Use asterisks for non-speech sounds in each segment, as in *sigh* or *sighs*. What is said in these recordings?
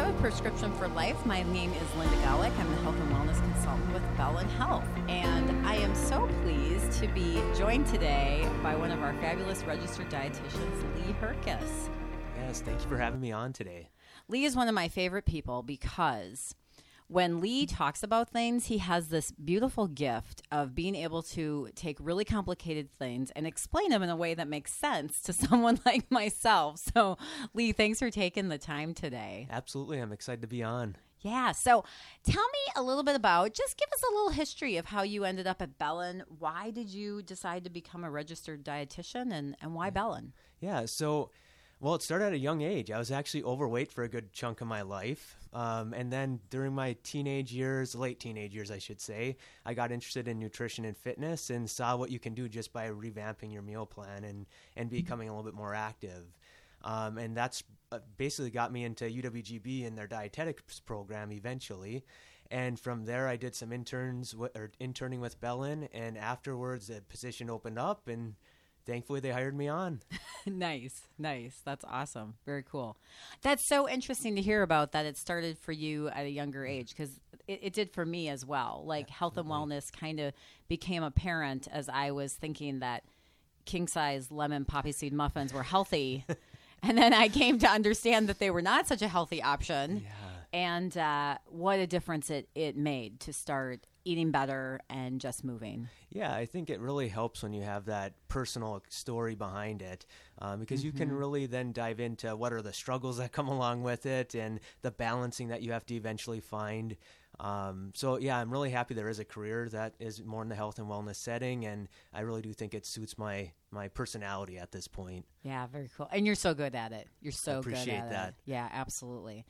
episode of Prescription for Life. My name is Linda Golick. I'm the health and wellness consultant with Bellin Health. And I am so pleased to be joined today by one of our fabulous registered dietitians, Lee Herkus. Yes, thank you for having me on today. Lee is one of my favorite people because when Lee talks about things, he has this beautiful gift of being able to take really complicated things and explain them in a way that makes sense to *laughs* someone like myself. So, Lee, thanks for taking the time today. Absolutely. I'm excited to be on. Yeah. So, tell me a little bit about, just give us a little history of how you ended up at Bellin. Why did you decide to become a registered dietitian and, and why Bellin? Yeah. So, well, it started at a young age. I was actually overweight for a good chunk of my life. Um, and then during my teenage years, late teenage years, I should say, I got interested in nutrition and fitness and saw what you can do just by revamping your meal plan and, and becoming a little bit more active. Um, and that's uh, basically got me into UWGB and their dietetics program eventually. And from there, I did some interns w- or interning with Bellin, and afterwards, a position opened up, and thankfully they hired me on. *laughs* nice, nice. That's awesome. Very cool. That's so interesting to hear about that it started for you at a younger age because it, it, did for me as well. Like health and wellness kind of became apparent as I was thinking that king size lemon poppy seed muffins were healthy. *laughs* and then I came to understand that they were not such a healthy option. Yeah. And uh, what a difference it, it made to start eating better and just moving. Yeah, I think it really helps when you have that personal story behind it um, because mm-hmm. you can mm-hmm. really then dive into what are the struggles that come along with it and the balancing that you have to eventually find. Um, so yeah, I'm really happy there is a career that is more in the health and wellness setting, and I really do think it suits my my personality at this point. Yeah, very cool. And you're so good at it. You're so good at that. it. Yeah, absolutely.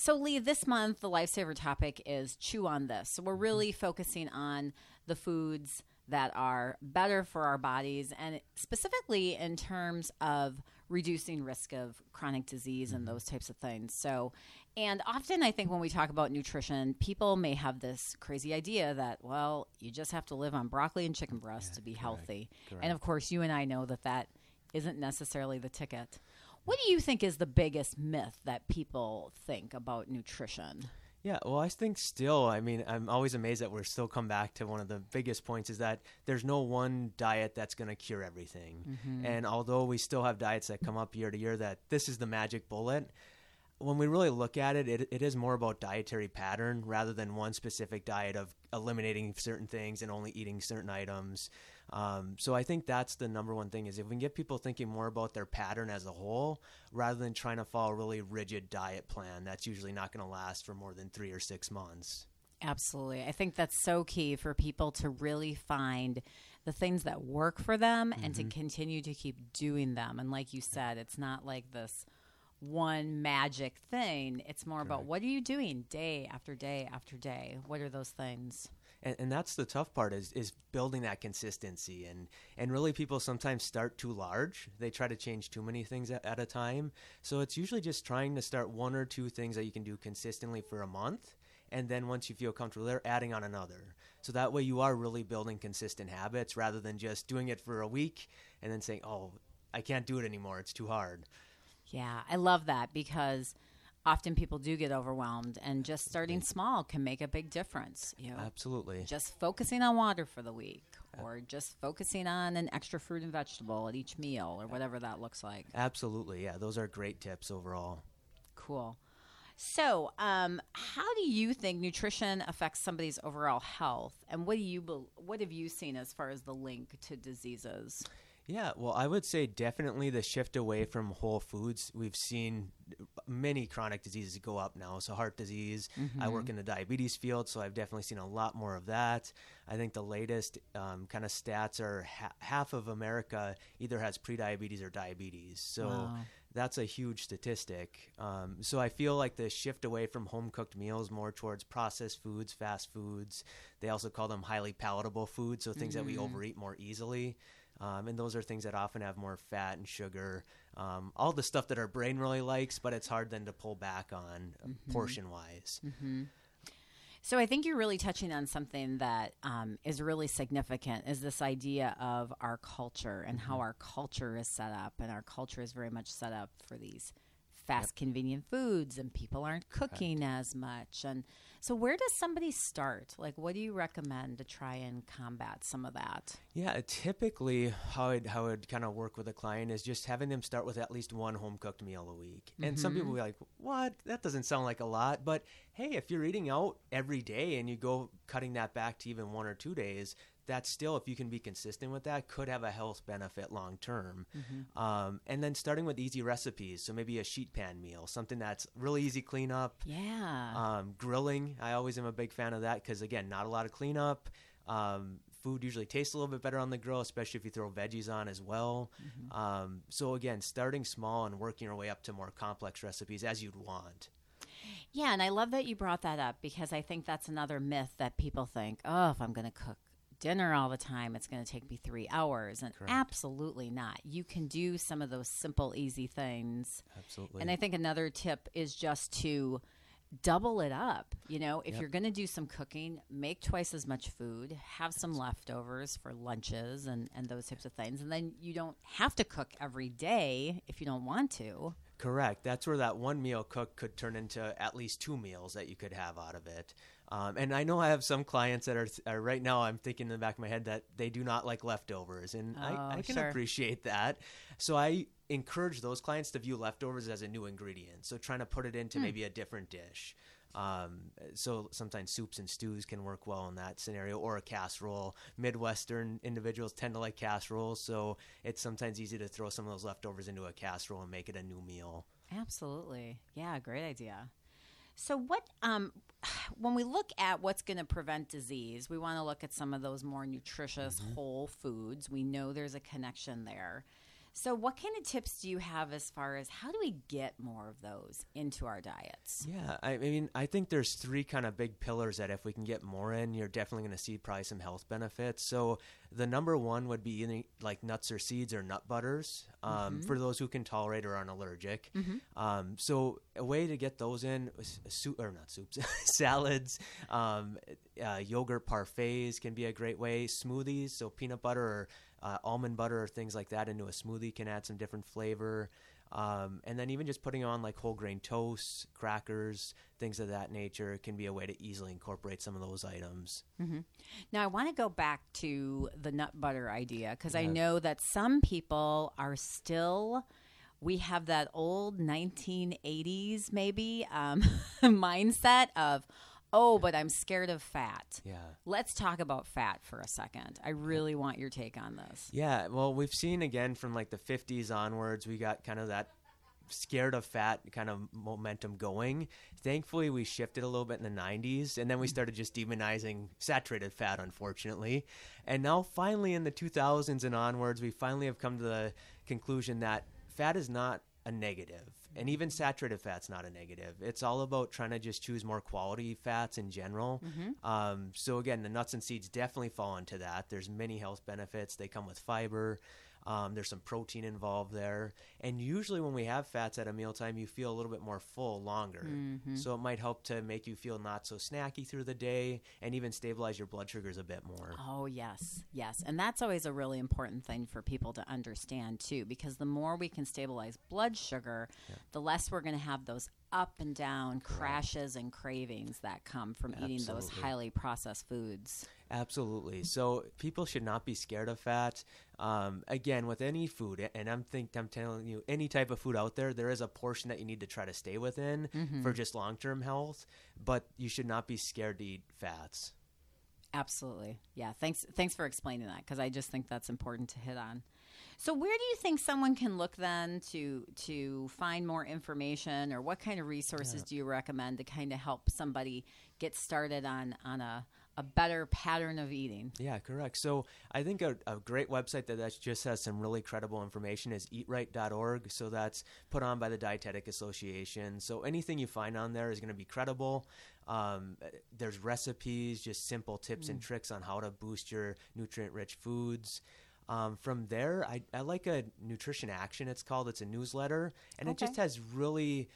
So, Lee, this month the lifesaver topic is chew on this. So, we're mm-hmm. really focusing on the foods that are better for our bodies and specifically in terms of reducing risk of chronic disease and mm-hmm. those types of things. So, and often I think when we talk about nutrition, people may have this crazy idea that, well, you just have to live on broccoli and chicken breast yeah, to be correct, healthy. Correct. And of course, you and I know that that isn't necessarily the ticket. What do you think is the biggest myth that people think about nutrition? Yeah, well, I think still, I mean, I'm always amazed that we're still come back to one of the biggest points is that there's no one diet that's going to cure everything. Mm-hmm. And although we still have diets that come up year to year that this is the magic bullet, when we really look at it, it, it is more about dietary pattern rather than one specific diet of eliminating certain things and only eating certain items. Um, so I think that's the number one thing is if we can get people thinking more about their pattern as a whole rather than trying to follow a really rigid diet plan that's usually not going to last for more than three or six months. Absolutely. I think that's so key for people to really find the things that work for them mm-hmm. and to mm-hmm. continue to keep doing them. And like you said, it's not like this one magic thing. It's more Correct. about what are you doing day after day after day? What are those things? And, and that's the tough part is is building that consistency. And and really people sometimes start too large. They try to change too many things at, at a time. So it's usually just trying to start one or two things that you can do consistently for a month. And then once you feel comfortable they're adding on another. So that way you are really building consistent habits rather than just doing it for a week and then saying oh i can't do it anymore. It's too hard. Yeah i love that because often people do get overwhelmed and just starting small can make a big difference you know. Absolutely. Just focusing on water for the week or just focusing on an extra fruit and vegetable at each meal or whatever that looks like. Absolutely yeah those are great tips overall. Cool. So um, how do you think nutrition affects somebody's overall health and what do you what have you seen as far as the link to diseases yeah, well, I would say definitely the shift away from whole foods. We've seen many chronic diseases go up now. So, heart disease, mm-hmm. I work mm-hmm. in the diabetes field, so I've definitely seen a lot more of that. I think the latest um, kind of stats are ha- half of America either has prediabetes or diabetes. So, wow. that's a huge statistic. Um, so, I feel like the shift away from home cooked meals more towards processed foods, fast foods. They also call them highly palatable foods, so things mm-hmm. that we mm-hmm. overeat more easily. Um, and those are things that often have more fat and sugar, um, all the stuff that our brain really likes, but it's hard then to pull back on uh, mm-hmm. portion wise. Mm-hmm. So I think you're really touching on something that um, is really significant is this idea of our culture and mm-hmm. how our culture is set up, and our culture is very much set up for these fast, convenient foods, and people aren't cooking as much. And so, where does somebody start? Like, what do you recommend to try and combat some of that? Yeah, typically how it how it kind of work with a client is just having them start with at least one home cooked meal a week. And some people will be like, "What? That doesn't sound like a lot." But hey, if you're eating out every day and you go cutting that back to even one or two days, that's still if you can be consistent with that could have a health benefit long term. Um, and then starting with easy recipes. So maybe a sheet pan meal something that's really easy cleanup. Yeah. um, grilling i always am a big fan of that because again not a lot of cleanup. Um, food usually tastes a little bit better on the grill especially if you throw veggies on as well. Um, so again starting small and working your way up to more complex recipes as you'd want. Yeah, and I love that you brought that up because I think that's another myth that people think, oh, if I'm going to cook dinner all the time, it's going to take me three hours. And absolutely not. You can do some of those simple, easy things. absolutely And I think another tip is just to double it up. You know, if you're going to do some cooking, make twice as much food, have some leftovers for lunches and, and those types of things. And then you don't have to cook every day if you don't want to. Correct. That's where that one meal cook could turn into at least two meals that you could have out of it. Um, and I know I have some clients that are, are right now. I'm thinking in the back of my head that they do not like leftovers, and Oh, I, I can sure. appreciate that. So I encourage those clients to view leftovers as a new ingredient. So trying to put it Hmm. into maybe a different dish. Um, so sometimes soups and stews can work well in that scenario, or a casserole. Midwestern individuals tend to like casseroles, so it's sometimes easy to throw some of those leftovers into a casserole and make it a new meal. Absolutely. Yeah, great idea. So what um *sighs* when we look at what's going to prevent disease, we want to look at some of those more nutritious whole foods. We know there's a connection there. So what kind of tips do you have as far as how do we get more of those into our diets? Yeah, I mean, I think there's three kind of big pillars that if we can get more in, you're definitely going to see probably some health benefits. So the number one would be eating like nuts or seeds or nut butters um, for those who can tolerate or aren't allergic. Um, so a way to get those in, soup or not soups, *laughs* salads, um, uh, yogurt parfaits can be a great way. Smoothies, so peanut butter or uh, almond butter or things like that into a smoothie can add some different flavor. Um, and then even just putting on like whole grain toast, crackers, things of that nature can be a way to easily incorporate some of those items. Now, I want to go back to the nut butter idea because I know that some people are still, we have that old 1980s maybe um, *laughs* mindset of, oh, but I'm scared of fat. Yeah. Let's talk about fat for a second. I really want your take on this. Yeah, well, we've seen again from like the 50s onwards, we got kind of that scared of fat kind of momentum going. Thankfully, we shifted a little bit in the 90s, and then we started just demonizing saturated fat, unfortunately. And now, finally, in the 2000s and onwards, we finally have come to the conclusion that fat is not a negative. And even saturated fat's not a negative. It's all about trying to just choose more quality fats in general. Um, so again, the nuts and seeds definitely fall into that. There's many health benefits. They come with fiber. Um, there's some protein involved there. And usually, when we have fats at a mealtime, you feel a little bit more full longer. So it might help to make you feel not so snacky through the day and even stabilize your blood sugars a bit more. Oh, yes, yes. And that's always a really important thing for people to understand, too, because the more we can stabilize blood sugar, the less we're going to have those up and down crashes and cravings that come from eating those highly processed foods. Absolutely. So people should not be scared of fat. Um, again, with any food, and I'm think I'm telling you, any type of food out there, there is a portion that you need to try to stay within for just long term health. But you should not be scared to eat fats. Absolutely. Yeah. Thanks. Thanks for explaining that because I just think that's important to hit on. So, where do you think someone can look then to to find more information, or what kind of resources do you recommend to kind of help somebody get started on on a a better pattern of eating? Yeah, correct. So I think a, a great website that, that just has some really credible information is eatright.org. So that's put on by the Dietetic Association. So anything you find on there is going to be credible. Um, there's recipes, just simple tips and tricks on how to boost your nutrient rich foods. Um, from there, I, I like a Nutrition Action, it's called. It's a newsletter, and it just has really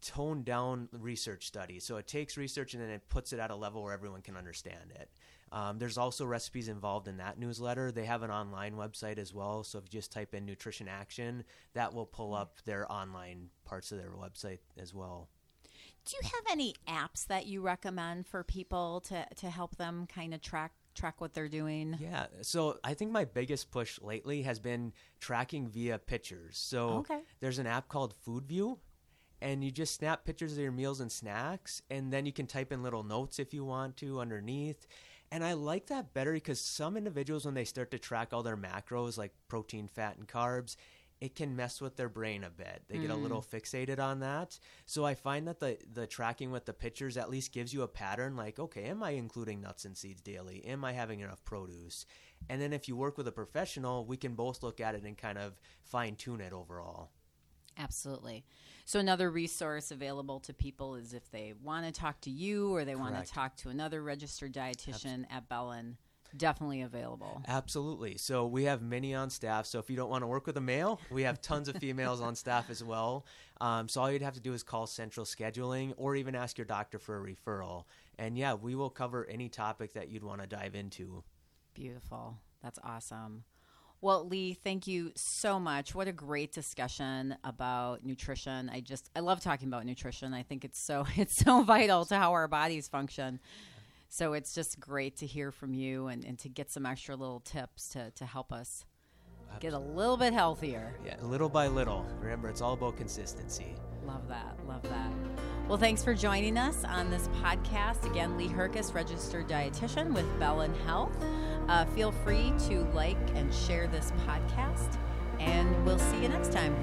toned down research studies. So it takes research and then it puts it at a level where everyone can understand it. Um, there's also recipes involved in that newsletter. They have an online website as well. So if you just type in Nutrition Action, that will pull up their online parts of their website as well. Do you have any apps that you recommend for people to, to help them kind of track track what they're doing? Yeah. So I think my biggest push lately has been tracking via pictures. So Okay. there's an app called Food View. And you just snap pictures of your meals and snacks, and then you can type in little notes if you want to underneath. And I like that better because some individuals, when they start to track all their macros like protein, fat, and carbs, it can mess with their brain a bit. They get a little mm. fixated on that. So I find that the the tracking with the pictures at least gives you a pattern like, okay, am I including nuts and seeds daily? Am I having enough produce? And then if you work with a professional, we can both look at it and kind of fine tune it overall. Absolutely. So another resource available to people is if they want to talk to you or they want to talk to another registered dietitian at Bellin, definitely available. Absolutely. So we have many on staff. So if you don't want to work with a male, we have tons of *laughs* females on staff as well. Um, so all you'd have to do is call central scheduling or even ask your doctor for a referral. And yeah, we will cover any topic that you'd want to dive into. Beautiful. That's awesome. Well, Lee, thank you so much. What a great discussion about nutrition. I just I love talking about nutrition. I think it's so *laughs* it's so vital to how our bodies function. So it's just great to hear from you and, and to get some extra little tips to, to help us get a little bit healthier. Yeah, little by little. Remember, it's all about consistency. Love that. Love that. Well, thanks for joining us on this podcast. Again, Lee Herkus, registered dietitian with Bellin Health. Uh, feel free to like and share this podcast, and we'll see you next time.